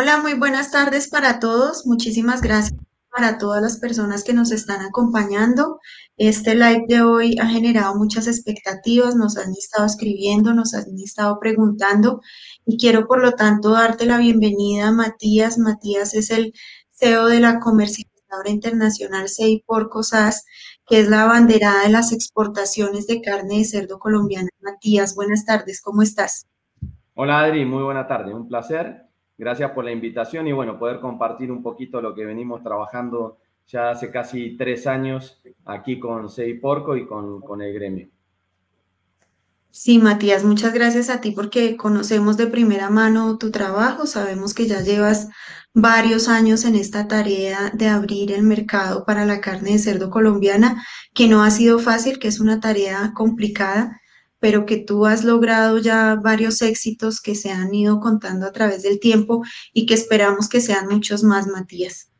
Hola, muy buenas tardes para todos. Muchísimas gracias para todas las personas que nos están acompañando. Este live de hoy ha generado muchas expectativas, nos han estado escribiendo, nos han estado preguntando y quiero por lo tanto darte la bienvenida Matías. Matías es el CEO de la comercializadora internacional CEI Porco SAS, que es la abanderada de las exportaciones de carne de cerdo colombiana. Matías, buenas tardes, ¿cómo estás? Hola Adri, muy buena tarde, un placer Gracias por la invitación y bueno, poder compartir un poquito lo que venimos trabajando ya hace casi tres años aquí con Sei Porco y con, con el gremio. Sí, Matías, muchas gracias a ti porque conocemos de primera mano tu trabajo, sabemos que ya llevas varios años en esta tarea de abrir el mercado para la carne de cerdo colombiana, que no ha sido fácil, que es una tarea complicada pero que tú has logrado ya varios éxitos que se han ido contando a través del tiempo y que esperamos que sean muchos más, Matías.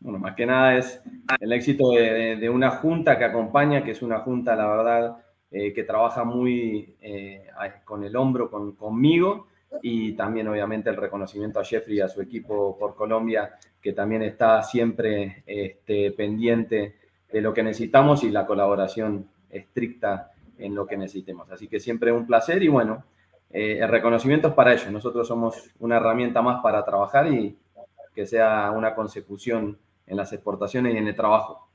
Bueno, más que nada es el éxito de, una junta que acompaña, que es una junta, la verdad, eh, que trabaja muy eh, con el hombro con, conmigo y también obviamente el reconocimiento a Jeffrey y a su equipo por Colombia, que también está siempre este, pendiente de lo que necesitamos y la colaboración estricta en lo que necesitemos. Así que siempre un placer y bueno, eh, el reconocimiento es para ellos. Nosotros somos una herramienta más para trabajar y que sea una consecución en las exportaciones y en el trabajo.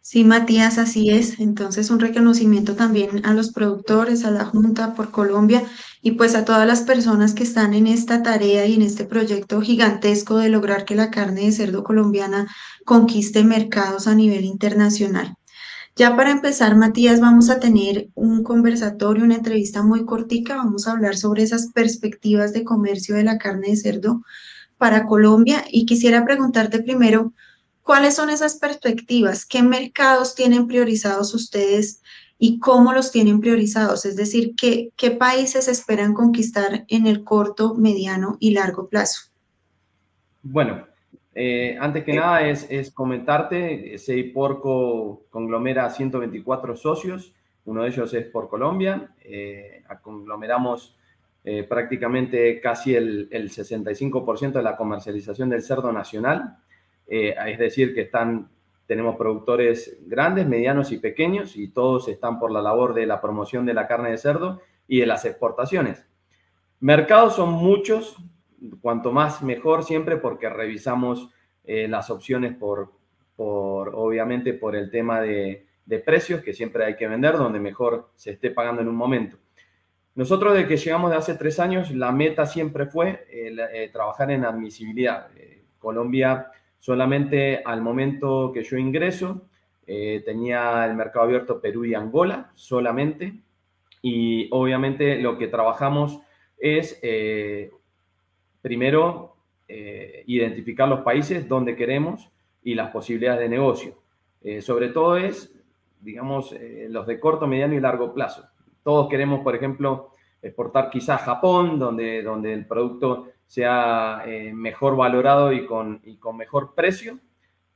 Sí, Matías, así es. Entonces, un reconocimiento también a los productores, a la Junta por Colombia y pues a todas las personas que están en esta tarea y en este proyecto gigantesco de lograr que la carne de cerdo colombiana conquiste mercados a nivel internacional. Ya para empezar, Matías, vamos a tener un conversatorio, una entrevista muy cortica. Vamos a hablar sobre esas perspectivas de comercio de la carne de cerdo para Colombia. Y quisiera preguntarte primero, ¿cuáles son esas perspectivas? ¿Qué mercados tienen priorizados ustedes y cómo los tienen priorizados? Es decir, ¿qué, qué países esperan conquistar en el corto, mediano y largo plazo? Bueno, eh, antes que nada es, es comentarte, Porco conglomera 124 socios, uno de ellos es por Colombia, eh, conglomeramos eh, prácticamente casi el, el 65% de la comercialización del cerdo nacional, es decir, que están, tenemos productores grandes, medianos y pequeños y todos están por la labor de la promoción de la carne de cerdo y de las exportaciones. Mercados son muchos, cuanto más mejor siempre porque revisamos eh, las opciones por, por, obviamente, por el tema de, precios que siempre hay que vender donde mejor se esté pagando en un momento. Nosotros de que llegamos de hace tres años, la meta siempre fue eh, trabajar en admisibilidad. Eh, Colombia solamente al momento que yo ingreso tenía el mercado abierto Perú y Angola solamente. Y obviamente lo que trabajamos es Primero, eh, identificar los países donde queremos y las posibilidades de negocio. Eh, sobre todo es, digamos, eh, los de corto, mediano y largo plazo. Todos queremos, por ejemplo, exportar quizás a Japón, donde, donde el producto sea mejor valorado y con, y con mejor precio,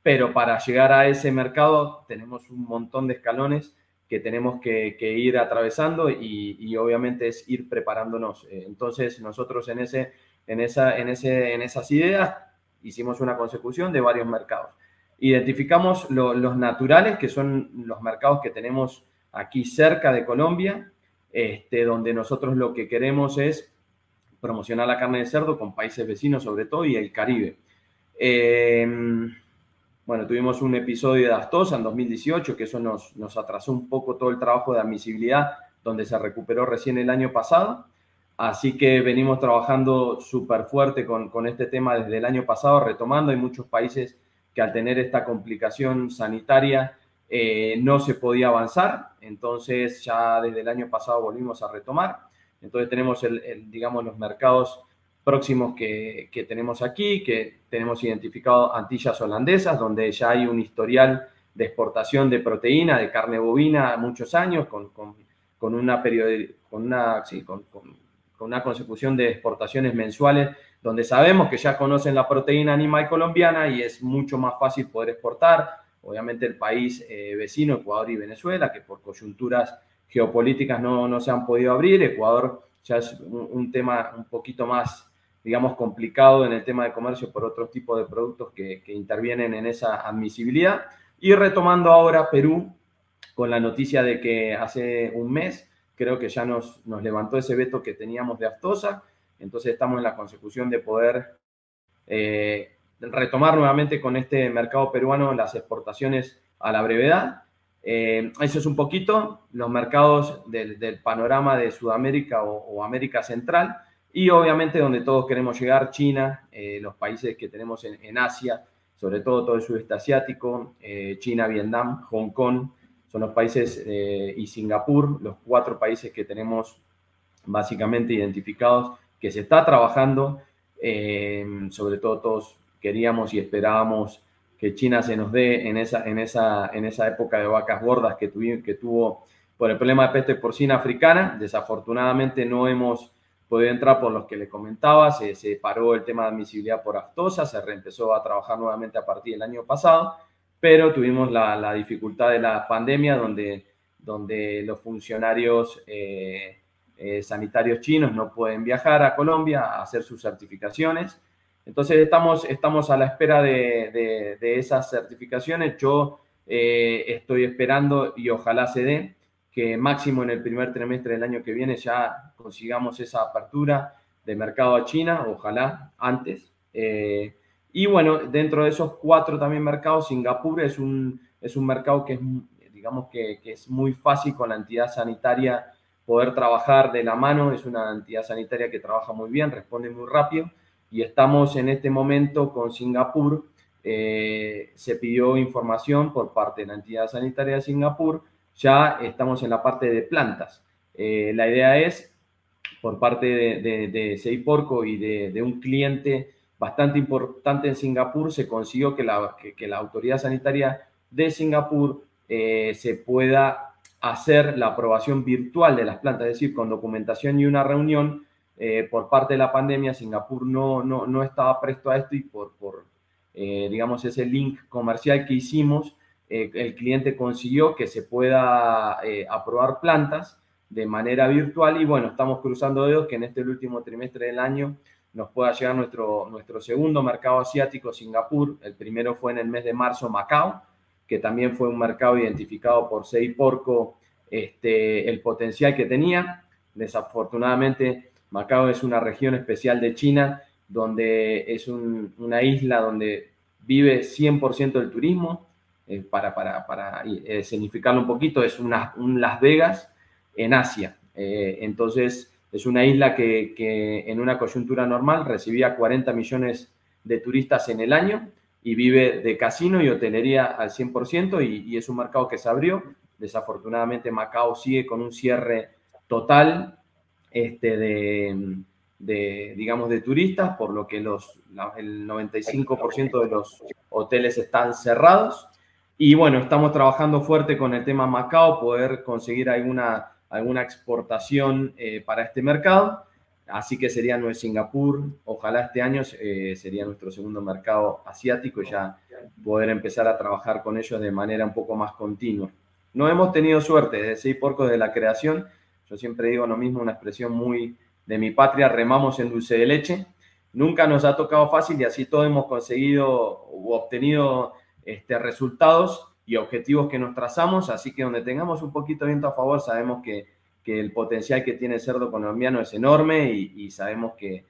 pero para llegar a ese mercado tenemos un montón de escalones que tenemos que, que ir atravesando y, y, obviamente es ir preparándonos. entonces nosotros en ese en, esa, en, esas ideas hicimos una consecución de varios mercados. Identificamos los naturales, que son los mercados que tenemos aquí cerca de Colombia, este, donde nosotros lo que queremos es promocionar la carne de cerdo con países vecinos sobre todo y el Caribe. Em, bueno, tuvimos un episodio de Astosa en 2018, que eso nos, nos atrasó un poco todo el trabajo de admisibilidad, donde se recuperó recién el año pasado. Así que venimos trabajando súper fuerte con, este tema desde el año pasado, retomando. Hay muchos países que al tener esta complicación sanitaria eh, no se podía avanzar. Entonces ya desde el año pasado volvimos a retomar. Entonces tenemos, el, digamos, los mercados próximos que, tenemos aquí, que tenemos identificado Antillas holandesas, donde ya hay un historial de exportación de proteína, de carne bovina, muchos años, con, una, con una, sí, con, con una consecución de exportaciones mensuales donde sabemos que ya conocen la proteína animal colombiana y es mucho más fácil poder exportar. Obviamente el país eh, vecino, Ecuador y Venezuela, que por coyunturas geopolíticas no, no se han podido abrir. Ecuador ya es un, tema un poquito más digamos, complicado en el tema de comercio por otros tipos de productos que, que intervienen en esa admisibilidad. Y retomando ahora Perú, con la noticia de que hace un mes creo que ya nos, nos levantó ese veto que teníamos de aftosa, entonces estamos en la consecución de poder eh, retomar nuevamente con este mercado peruano las exportaciones a la brevedad. Eh, eso es un poquito los mercados del, panorama de Sudamérica o, América Central y obviamente donde todos queremos llegar, China, eh, los países que tenemos en, Asia, sobre todo todo el sudeste asiático, China, Vietnam, Hong Kong, son los países y Singapur, los cuatro países que tenemos básicamente identificados que se está trabajando, eh, sobre todo todos queríamos y esperábamos que China se nos dé en esa, en esa, en esa época de vacas gordas que, que tuvo por el problema de peste porcina africana. Desafortunadamente no hemos podido entrar por los que le comentaba, se, se paró el tema de admisibilidad por aftosa, se reempezó a trabajar nuevamente a partir del año pasado, pero tuvimos la, dificultad de la pandemia donde, donde los funcionarios eh, eh, sanitarios chinos no pueden viajar a Colombia a hacer sus certificaciones. Entonces estamos, estamos a la espera de, esas certificaciones. Yo eh, estoy esperando y ojalá se dé que máximo en el primer trimestre del año que viene ya consigamos esa apertura de mercado a China, ojalá antes. Y bueno, dentro de esos cuatro también mercados, Singapur es un, es un mercado que es, digamos que, que es muy fácil con la entidad sanitaria poder trabajar de la mano. Es una entidad sanitaria que trabaja muy bien, responde muy rápido y estamos en este momento con Singapur. Eh, se pidió información por parte de la entidad sanitaria de Singapur. Ya estamos en la parte de plantas. Eh, la idea es, por parte de, de, Seiporco y de, un cliente bastante importante en Singapur, se consiguió que la, que, la autoridad sanitaria de Singapur eh, se pueda hacer la aprobación virtual de las plantas, es decir, con documentación y una reunión. Eh, por parte de la pandemia, Singapur no, no, no estaba presto a esto y por, por eh, digamos, ese link comercial que hicimos, eh, el cliente consiguió que se pueda aprobar plantas de manera virtual y bueno, estamos cruzando dedos que en este último trimestre del año nos pueda llegar nuestro, nuestro segundo mercado asiático, Singapur. El primero fue en el mes de marzo, Macao que también fue un mercado identificado por Seiporco, este, el potencial que tenía. Desafortunadamente, Macao es una región especial de China, donde es una isla donde vive 100% del turismo. Eh, para, para, para eh, significarlo un poquito, es una, un Las Vegas en Asia. Eh, entonces, es una isla que, que, en una coyuntura normal recibía 40 millones de turistas en el año y vive de casino y hotelería al 100% y, es un mercado que se abrió. Desafortunadamente Macao sigue con un cierre total este, de, digamos, de turistas, por lo que los, el 95% de los hoteles están cerrados. Y bueno, estamos trabajando fuerte con el tema Macao, poder conseguir alguna, alguna exportación eh, para este mercado. Así que sería nuestro Singapur, ojalá este año eh, sería nuestro segundo mercado asiático y ya poder empezar a trabajar con ellos de manera un poco más continua. No hemos tenido suerte desde porco de la creación, yo siempre digo lo mismo, una expresión muy de mi patria, remamos en dulce de leche. Nunca nos ha tocado fácil y así todos hemos conseguido u obtenido este, resultados y objetivos que nos trazamos, así que donde tengamos un poquito viento a favor sabemos que el potencial que tiene el cerdo colombiano es enorme y, sabemos que,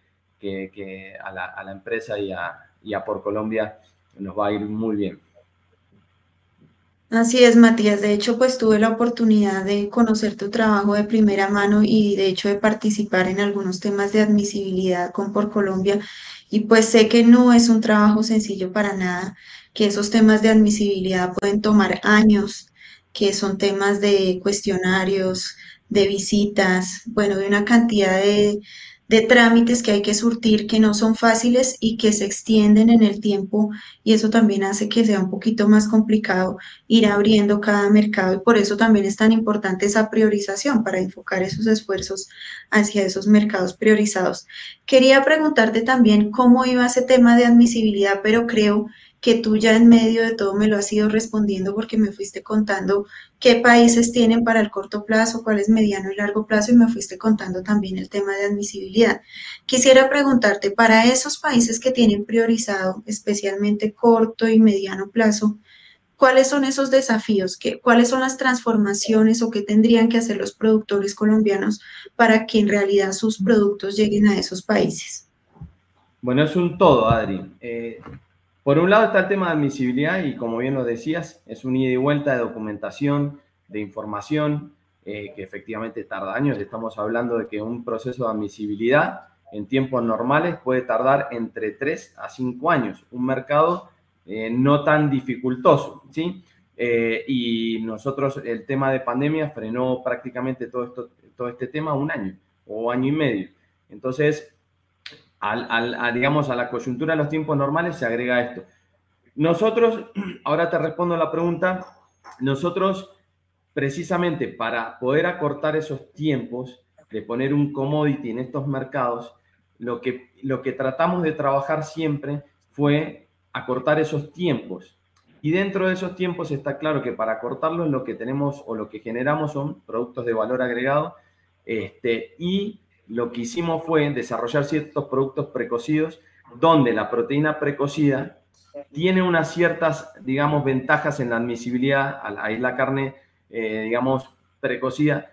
a, la, empresa y a, por Colombia nos va a ir muy bien. Así es, Matías. De hecho, pues tuve la oportunidad de conocer tu trabajo de primera mano y de hecho de participar en algunos temas de admisibilidad con Por Colombia. Y pues sé que no es un trabajo sencillo para nada, que esos temas de admisibilidad pueden tomar años, que son temas de cuestionarios, de visitas, bueno, de una cantidad de, trámites que hay que surtir que no son fáciles y que se extienden en el tiempo y eso también hace que sea un poquito más complicado ir abriendo cada mercado y por eso también es tan importante esa priorización para enfocar esos esfuerzos hacia esos mercados priorizados. Quería preguntarte también cómo iba ese tema de admisibilidad, pero creo que tú ya en medio de todo me lo has ido respondiendo porque me fuiste contando qué países tienen para el corto plazo, cuál es mediano y largo plazo y me fuiste contando también el tema de admisibilidad. Quisiera preguntarte, para esos países que tienen priorizado especialmente corto y mediano plazo, ¿cuáles son esos desafíos? ¿Qué, ¿Cuáles son las transformaciones o qué tendrían que hacer los productores colombianos para que en realidad sus productos lleguen a esos países? Bueno, es un todo, Adri. Eh, por un lado está el tema de admisibilidad y como bien lo decías, es un ida y vuelta de documentación, de información, eh, que efectivamente tarda años. Estamos hablando de que un proceso de admisibilidad en tiempos normales puede tardar entre 3 a 5 años. Un mercado eh, no tan dificultoso, ¿sí? y nosotros, el tema de pandemia frenó prácticamente todo, esto, todo este tema un año o año y medio. Entonces, al, a, digamos, a la coyuntura de los tiempos normales se agrega esto. Nosotros, ahora te respondo la pregunta, nosotros precisamente para poder acortar esos tiempos de poner un commodity en estos mercados, lo que, lo que tratamos de trabajar siempre fue acortar esos tiempos. Y dentro de esos tiempos está claro que para acortarlos lo que tenemos o lo que generamos son productos de valor agregado este, y lo que hicimos fue desarrollar ciertos productos precocidos donde la proteína precocida tiene unas ciertas, digamos, ventajas en la admisibilidad, a la, carne, eh, digamos, precocida,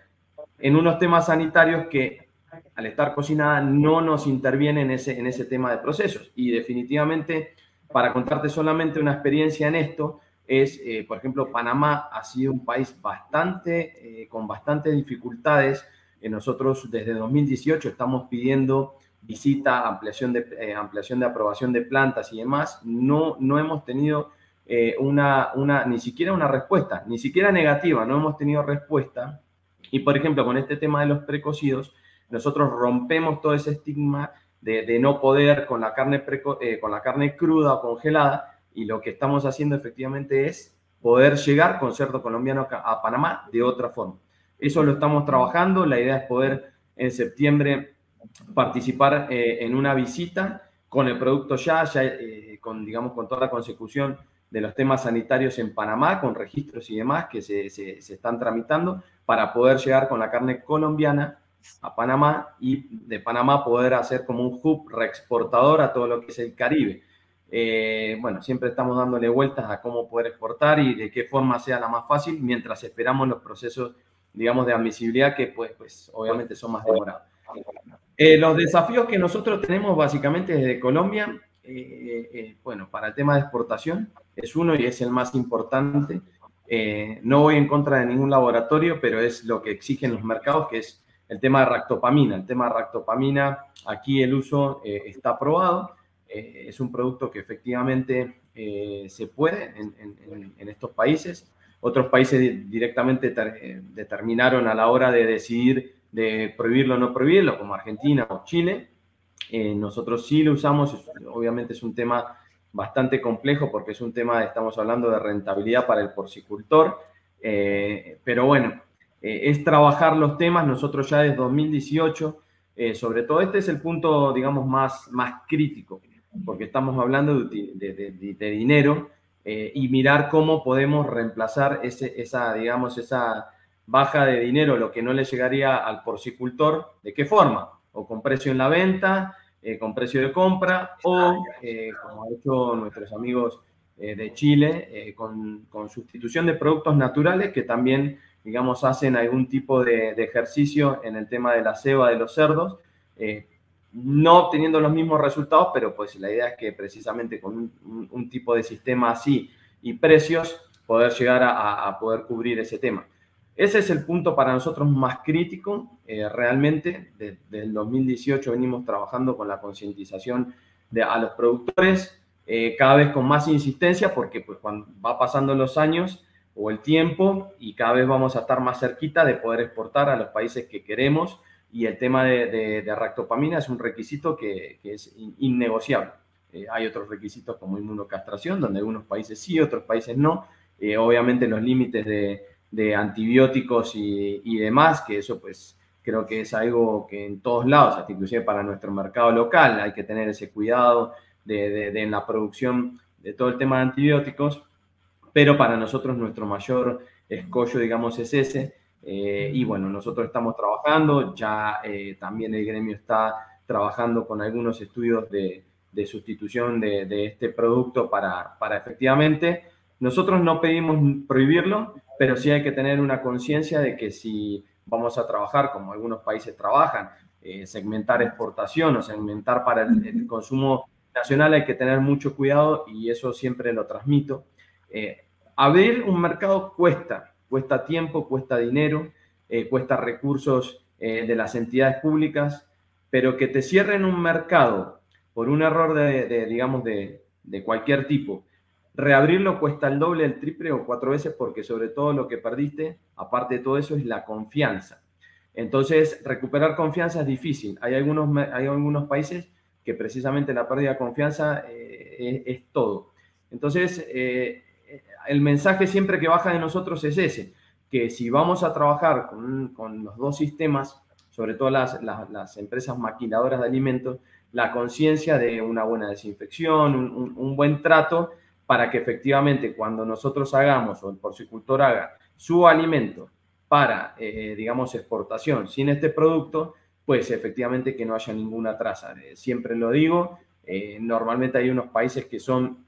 en unos temas sanitarios que al estar cocinada no nos interviene en ese, en ese tema de procesos. Y definitivamente, para contarte solamente una experiencia en esto, es, eh, por ejemplo, Panamá ha sido un país bastante, eh, con bastantes dificultades nosotros desde 2018 estamos pidiendo visita, ampliación de, eh, ampliación de aprobación de plantas y demás. No, no hemos tenido eh, una, una, ni siquiera una respuesta, ni siquiera negativa, no hemos tenido respuesta. Y por ejemplo, con este tema de los precocidos, nosotros rompemos todo ese estigma de, no poder con la, carne eh, con la carne cruda o congelada y lo que estamos haciendo efectivamente es poder llegar con cerdo colombiano a Panamá de otra forma. Eso lo estamos trabajando. La idea es poder en septiembre participar eh, en una visita con el producto ya, ya eh, con, digamos, con toda la consecución de los temas sanitarios en Panamá, con registros y demás que se, se, están tramitando para poder llegar con la carne colombiana a Panamá y de Panamá poder hacer como un hub reexportador a todo lo que es el Caribe. Eh, bueno, siempre estamos dándole vueltas a cómo poder exportar y de qué forma sea la más fácil mientras esperamos los procesos digamos, de admisibilidad que pues, pues obviamente son más demorados. Eh, los desafíos que nosotros tenemos básicamente desde Colombia, eh, eh, bueno, para el tema de exportación es uno y es el más importante. no voy en contra de ningún laboratorio, pero es lo que exigen los mercados, que es el tema de ractopamina. El tema de ractopamina, aquí el uso está aprobado. es un producto que efectivamente se puede en, en estos países. Otros países directamente eh, determinaron a la hora de decidir de prohibirlo o no prohibirlo, como Argentina o Chile. Eh, nosotros sí lo usamos, obviamente es un tema bastante complejo porque es un tema, estamos hablando de rentabilidad para el porcicultor, eh, pero bueno, es trabajar los temas, nosotros ya desde 2018, sobre todo este es el punto, digamos, más, más crítico, porque estamos hablando de, de dinero eh, y mirar cómo podemos reemplazar ese, esa, digamos, esa baja de dinero, lo que no le llegaría al porcicultor, ¿de qué forma? O con precio en la venta, eh, con precio de compra, o eh, como han hecho nuestros amigos de Chile, con, con, sustitución de productos naturales que también, digamos, hacen algún tipo de, de ejercicio en el tema de la ceba de los cerdos no obteniendo los mismos resultados, pero pues la idea es que precisamente con un, tipo de sistema así y precios, poder llegar a, poder cubrir ese tema. Ese es el punto para nosotros más crítico. Eh, realmente, desde el 2018 venimos trabajando con la concientización a los productores, eh, cada vez con más insistencia, porque pues cuando va pasando los años o el tiempo y cada vez vamos a estar más cerquita de poder exportar a los países que queremos y el tema de, de, ractopamina es un requisito que, es innegociable. Eh, hay otros requisitos como inmunocastración, donde algunos países sí, otros países no. Eh, obviamente los límites de, antibióticos y, demás, que eso pues creo que es algo que en todos lados, hasta inclusive para nuestro mercado local, hay que tener ese cuidado de, en la producción de todo el tema de antibióticos, pero para nosotros nuestro mayor escollo, digamos, es ese. Eh, y bueno, nosotros estamos trabajando, ya eh, también el gremio está trabajando con algunos estudios de, de sustitución de, de, este producto para, para efectivamente. Nosotros no pedimos prohibirlo, pero sí hay que tener una conciencia de que si vamos a trabajar, como algunos países trabajan, eh, segmentar exportación o segmentar para el, consumo nacional, hay que tener mucho cuidado y eso siempre lo transmito. Eh, abrir un mercado cuesta, cuesta tiempo, cuesta dinero, eh, cuesta recursos de las entidades públicas, pero que te cierren un mercado por un error de, digamos, de, de cualquier tipo, reabrirlo cuesta el doble, el triple o cuatro veces porque sobre todo lo que perdiste, aparte de todo eso, es la confianza. Entonces, recuperar confianza es difícil. Hay algunos, hay algunos países que precisamente la pérdida de confianza eh, es, todo. Entonces, eh, el mensaje siempre que baja de nosotros es ese, que si vamos a trabajar con, con los dos sistemas, sobre todo las, las, empresas maquiladoras de alimentos, la conciencia de una buena desinfección, un, un, buen trato, para que efectivamente cuando nosotros hagamos o el porcicultor haga su alimento para, eh, digamos, exportación sin este producto, pues efectivamente que no haya ninguna traza. Siempre lo digo, eh, normalmente hay unos países que son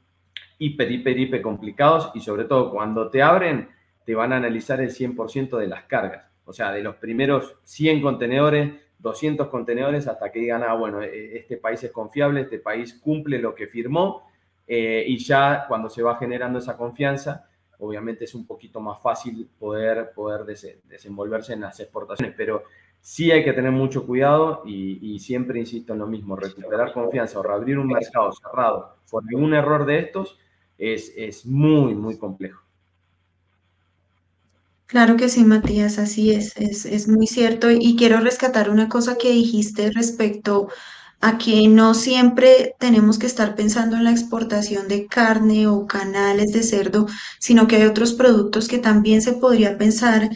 hiper, hiper, hiper complicados y sobre todo cuando te abren, te van a analizar el 100% de las cargas. O sea, de los primeros 100 contenedores, 200 contenedores, hasta que digan, ah, bueno, este país es confiable, este país cumple lo que firmó eh, y ya cuando se va generando esa confianza, obviamente es un poquito más fácil poder, poder desenvolverse en las exportaciones, pero sí hay que tener mucho cuidado y, siempre insisto en lo mismo, recuperar confianza o reabrir un mercado cerrado por algún error de estos es, es muy, muy complejo. Claro que sí, Matías, así es, es, es muy cierto. Y quiero rescatar una cosa que dijiste respecto a que no siempre tenemos que estar pensando en la exportación de carne o canales de cerdo, sino que hay otros productos que también se podría pensar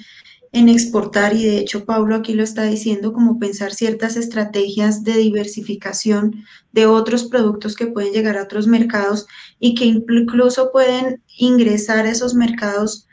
en exportar y de hecho Pablo aquí lo está diciendo como pensar ciertas estrategias de diversificación de otros productos que pueden llegar a otros mercados y que incluso pueden ingresar a esos mercados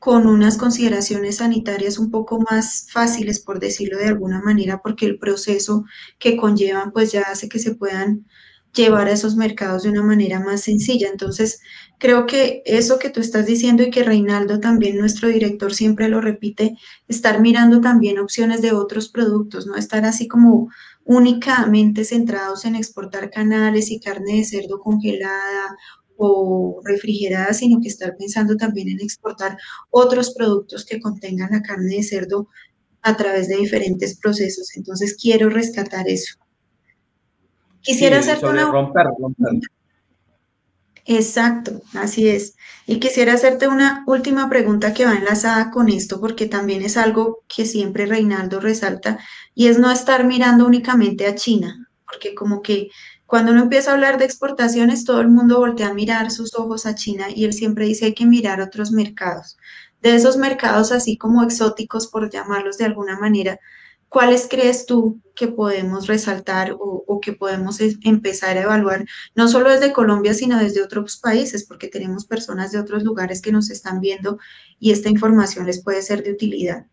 con unas consideraciones sanitarias un poco más fáciles, por decirlo de alguna manera, porque el proceso que conllevan pues ya hace que se puedan llevar a esos mercados de una manera más sencilla. Entonces, creo que eso que tú estás diciendo y que Reinaldo también, nuestro director, siempre lo repite, estar mirando también opciones de otros productos, no estar así como únicamente centrados en exportar canales y carne de cerdo congelada o refrigerada, sino que estar pensando también en exportar otros productos que contengan la carne de cerdo a través de diferentes procesos. Entonces quiero rescatar eso. Quisiera sí, hacerte una... Romper, romper. Exacto, así es. Y quisiera hacerte una última pregunta que va enlazada con esto, porque también es algo que siempre Reinaldo resalta, y es no estar mirando únicamente a China, porque como que cuando uno empieza a hablar de exportaciones, todo el mundo voltea a mirar sus ojos a China y él siempre dice hay que mirar otros mercados. De esos mercados así como exóticos, por llamarlos de alguna manera, ¿cuáles crees tú que podemos resaltar o, que podemos empezar a evaluar, no solo desde Colombia, sino desde otros países, porque tenemos personas de otros lugares que nos están viendo y esta información les puede ser de utilidad?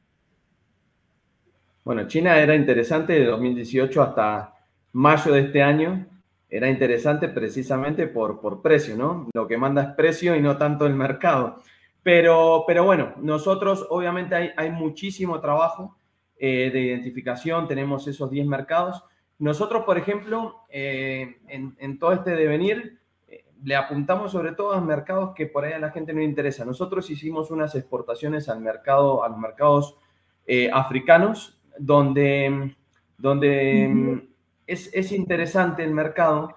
Bueno, China era interesante de 2018 hasta mayo de este año era interesante precisamente por, por precio, ¿no? Lo que manda es precio y no tanto el mercado. Pero, pero bueno, nosotros obviamente hay, hay muchísimo trabajo eh, de identificación, tenemos esos 10 mercados. Nosotros, por ejemplo, eh, en, en, todo este devenir, eh, le apuntamos sobre todo a mercados que por ahí a la gente no le interesa. Nosotros hicimos unas exportaciones al mercado, a los mercados africanos, donde, donde -huh es, es interesante el mercado,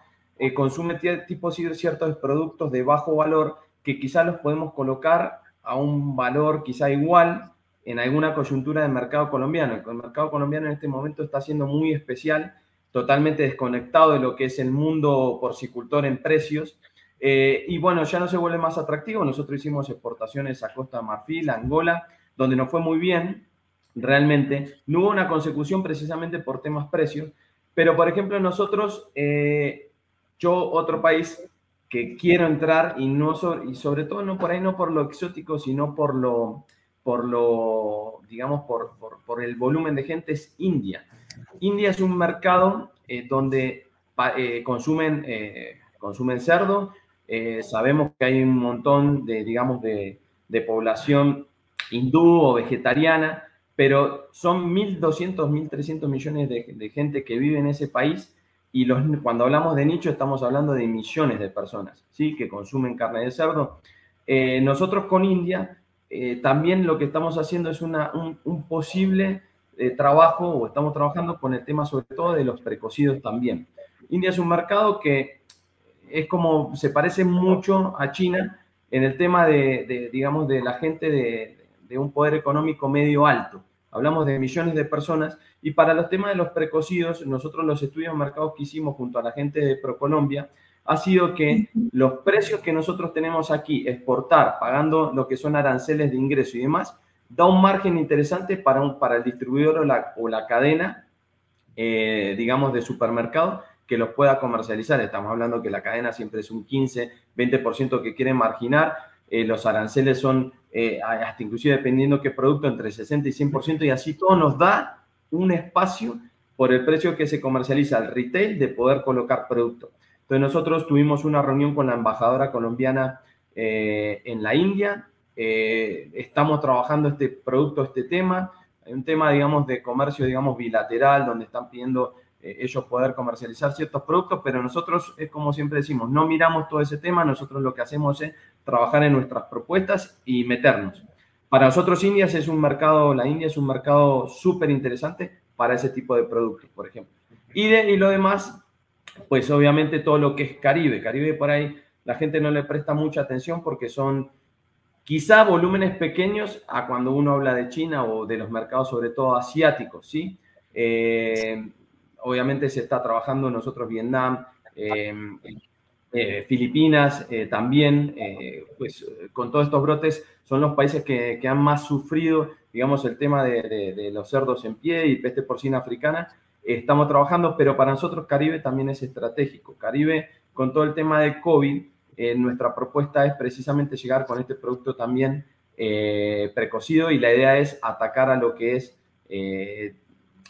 consume tipos ciertos productos de bajo valor que quizá los podemos colocar a un valor quizá igual en alguna coyuntura del mercado colombiano. El mercado colombiano en este momento está siendo muy especial, totalmente desconectado de lo que es el mundo porcicultor en precios. Eh, y bueno, ya no se vuelve más atractivo. Nosotros hicimos exportaciones a Costa de Marfil, Angola, donde nos fue muy bien, realmente. No hubo una consecución precisamente por temas precios, pero, por ejemplo, nosotros, eh, yo, otro país que quiero entrar y, no sobre, y sobre todo no por ahí, no por lo exótico, sino por lo, por lo digamos, por, por, el volumen de gente, es India. India es un mercado eh, donde eh, consumen, eh, consumen cerdo. sabemos que hay un montón de, digamos, de, de población hindú o vegetariana, pero son 1.200, 1.300 millones de, de, gente que vive en ese país y los, cuando hablamos de nicho estamos hablando de millones de personas ¿sí? que consumen carne de cerdo. nosotros con India también lo que estamos haciendo es un, un posible trabajo o estamos trabajando con el tema sobre todo de los precocidos también. India es un mercado que es como, se parece mucho a China en el tema de, digamos, de la gente de, un poder económico medio alto. Hablamos de millones de personas y para los temas de los precocidos, nosotros los estudios de mercados que hicimos junto a la gente de ProColombia, ha sido que los precios que nosotros tenemos aquí, exportar, pagando lo que son aranceles de ingreso y demás, da un margen interesante para, un, para el distribuidor o la, o la cadena, eh, digamos, de supermercado que los pueda comercializar. Estamos hablando que la cadena siempre es un 15, 20% que quiere marginar. Eh, los aranceles son, eh, hasta inclusive dependiendo qué producto, entre 60 y 100%, y así todo nos da un espacio por el precio que se comercializa al retail de poder colocar producto. Entonces nosotros tuvimos una reunión con la embajadora colombiana eh, en la India, estamos trabajando este producto, este tema, un tema, digamos, de comercio, digamos, bilateral, donde están pidiendo eh, ellos poder comercializar ciertos productos, pero nosotros, es como siempre decimos, no miramos todo ese tema, nosotros lo que hacemos es trabajar en nuestras propuestas y meternos. Para nosotros India es un mercado, la India es un mercado súper interesante para ese tipo de productos, por ejemplo. Y lo demás, pues obviamente todo lo que es Caribe. Caribe por ahí la gente no le presta mucha atención porque son quizá volúmenes pequeños a cuando uno habla de China o de los mercados sobre todo asiáticos, ¿sí? Eh, obviamente se está trabajando nosotros Vietnam, eh, eh, Filipinas también, pues con todos estos brotes son los países que, han más sufrido, digamos, el tema de, los cerdos en pie y peste porcina africana. Estamos trabajando, pero para nosotros Caribe también es estratégico. Caribe, con todo el tema de COVID, nuestra propuesta es precisamente llegar con este producto también precocido y la idea es atacar a lo que es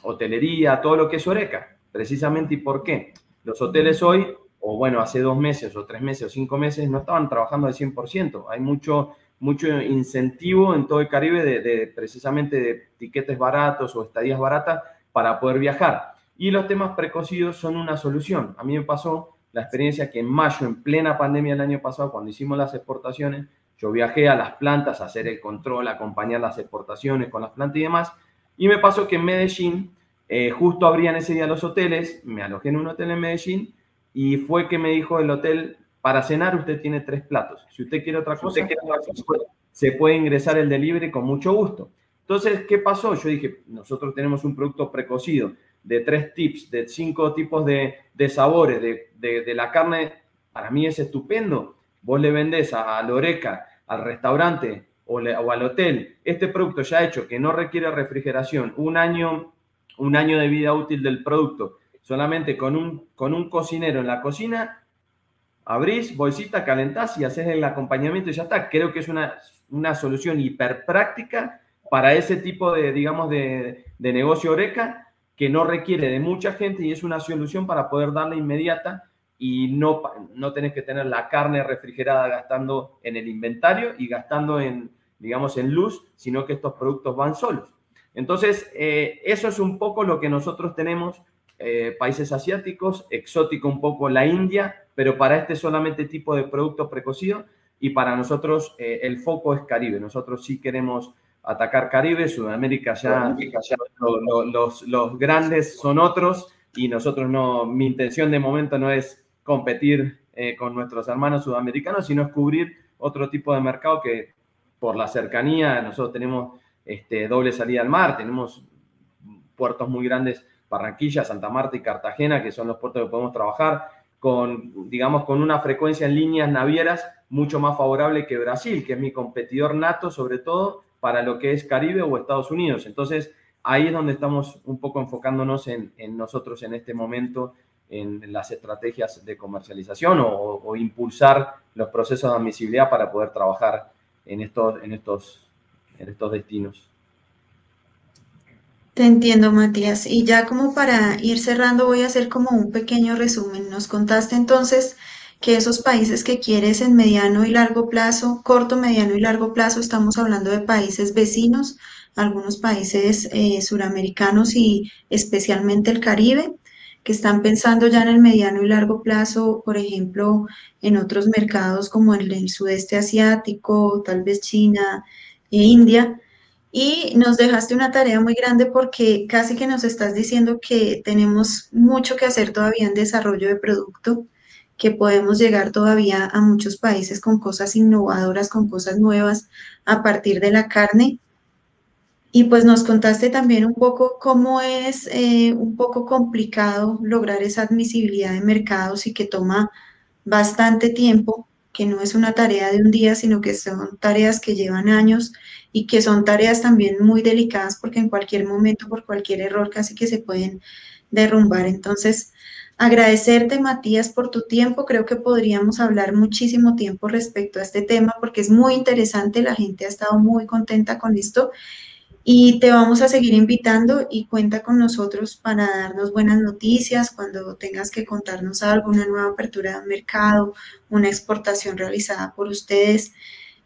hotelería, todo lo que es Oreca, precisamente. ¿Y por qué? Los hoteles hoy, o bueno, hace dos meses o tres meses o cinco meses, no estaban trabajando al 100%. Hay mucho, mucho incentivo en todo el Caribe de, precisamente de tiquetes baratos o estadías baratas para poder viajar. Y los temas precocidos son una solución. A mí me pasó la experiencia que en mayo, en plena pandemia el año pasado, cuando hicimos las exportaciones, yo viajé a las plantas a hacer el control, acompañar las exportaciones con las plantas y demás, y me pasó que en Medellín, eh, justo abrían ese día los hoteles, me alojé en un hotel en Medellín y fue que me dijo el hotel, para cenar usted tiene tres platos. Si usted quiere otra cosa, se puede ingresar el delivery con mucho gusto. Entonces, ¿qué pasó? Yo dije, nosotros tenemos un producto precocido de tres tips, de cinco tipos de, sabores, de, la carne, para mí es estupendo. Vos le vendés a Loreca, al restaurante, o, al hotel, este producto ya hecho que no requiere refrigeración, un año, un año de vida útil del producto, solamente con un, con un cocinero en la cocina, abrís, bolsita, calentás y haces el acompañamiento y ya está. Creo que es una, una solución hiper práctica para ese tipo de, digamos, de, de negocio oreca que no requiere de mucha gente y es una solución para poder darle inmediata y no, no tenés que tener la carne refrigerada gastando en el inventario y gastando en, digamos, en luz, sino que estos productos van solos. Entonces, eh, eso es un poco lo que nosotros tenemos, eh, países asiáticos, exótico un poco la India, pero para este solamente tipo de productos precocidos y para nosotros eh, el foco es Caribe. Nosotros sí queremos atacar Caribe, Sudamérica ya, los, los grandes son otros y nosotros no, mi intención de momento no es competir con nuestros hermanos sudamericanos, sino es cubrir otro tipo de mercado que por la cercanía, nosotros tenemos este, doble salida al mar, tenemos puertos muy grandes, Barranquilla, Santa Marta y Cartagena, que son los puertos que podemos trabajar con, digamos, con una frecuencia en líneas navieras mucho más favorable que Brasil, que es mi competidor nato, sobre todo para lo que es Caribe o Estados Unidos. Entonces, ahí es donde estamos un poco enfocándonos en, nosotros en este momento en las estrategias de comercialización o, impulsar los procesos de admisibilidad para poder trabajar en estos, en estos, en estos destinos. Te entiendo, Matías. Y ya como para ir cerrando, voy a hacer como un pequeño resumen. Nos contaste entonces que esos países que quieres en mediano y largo plazo, corto, mediano y largo plazo, estamos hablando de países vecinos, algunos países eh, suramericanos y especialmente el Caribe, que están pensando ya en el mediano y largo plazo, por ejemplo, en otros mercados como el, el sudeste asiático, tal vez China e India. Y nos dejaste una tarea muy grande porque casi que nos estás diciendo que tenemos mucho que hacer todavía en desarrollo de producto, que podemos llegar todavía a muchos países con cosas innovadoras, con cosas nuevas a partir de la carne y pues nos contaste también un poco cómo es eh, un poco complicado lograr esa admisibilidad de mercados y que toma bastante tiempo, que no es una tarea de un día, sino que son tareas que llevan años y que son tareas también muy delicadas porque en cualquier momento, por cualquier error, casi que se pueden derrumbar. Entonces, agradecerte, Matías, por tu tiempo. Creo que podríamos hablar muchísimo tiempo respecto a este tema porque es muy interesante, la gente ha estado muy contenta con esto y te vamos a seguir invitando y cuenta con nosotros para darnos buenas noticias cuando tengas que contarnos algo, una nueva apertura de mercado, una exportación realizada por ustedes.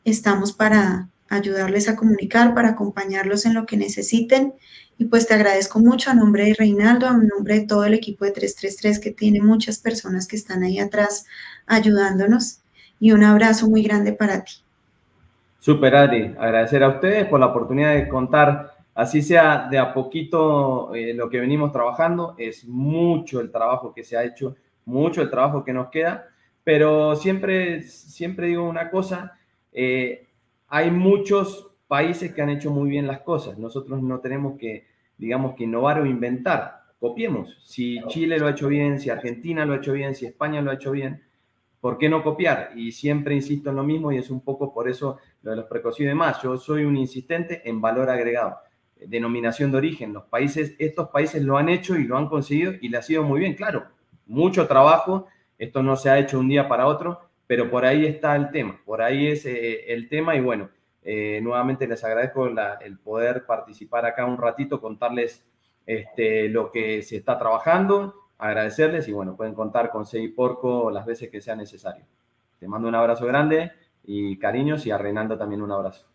Estamos para ayudarles a comunicar, para acompañarlos en lo que necesiten. Y pues te agradezco mucho a nombre de Reinaldo, a nombre de todo el equipo de 333 que tiene muchas personas que están ahí atrás ayudándonos. Y un abrazo muy grande para ti. Super, Adri. Agradecer a ustedes por la oportunidad de contar, así sea de a poquito, eh, lo que venimos trabajando. Es mucho el trabajo que se ha hecho, mucho el trabajo que nos queda, pero siempre, siempre digo una cosa, eh, hay muchos países que han hecho muy bien las cosas. Nosotros no tenemos que, digamos, que innovar o inventar. Copiemos. Si Chile lo ha hecho bien, si Argentina lo ha hecho bien, si España lo ha hecho bien, ¿por qué no copiar? Y siempre insisto en lo mismo y es un poco por eso lo de los precocidos y demás. Yo soy un insistente en valor agregado, denominación de origen. Los países, estos países lo han hecho y lo han conseguido y le ha sido muy bien, claro. Mucho trabajo, esto no se ha hecho un día para otro, pero por ahí está el tema, por ahí es eh, el tema y bueno, eh, nuevamente les agradezco el poder participar acá un ratito, contarles este, lo que se está trabajando agradecerles y bueno, pueden contar con Porco las veces que sea necesario. Te mando un abrazo grande y cariños y a Reinaldo también un abrazo.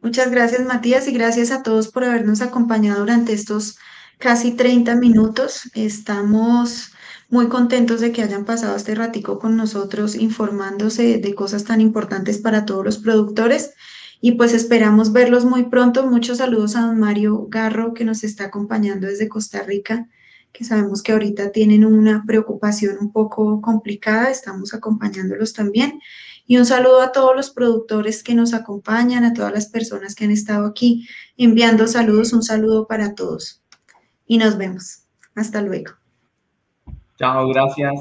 Muchas gracias Matías y gracias a todos por habernos acompañado durante estos casi 30 minutos. Estamos muy contentos de que hayan pasado este ratico con nosotros informándose de cosas tan importantes para todos los productores y pues esperamos verlos muy pronto. Muchos saludos a don Mario Garro que nos está acompañando desde Costa Rica que sabemos que ahorita tienen una preocupación un poco complicada, estamos acompañándolos también. Y un saludo a todos los productores que nos acompañan, a todas las personas que han estado aquí enviando saludos, un saludo para todos. Y nos vemos. Hasta luego. Chao, gracias.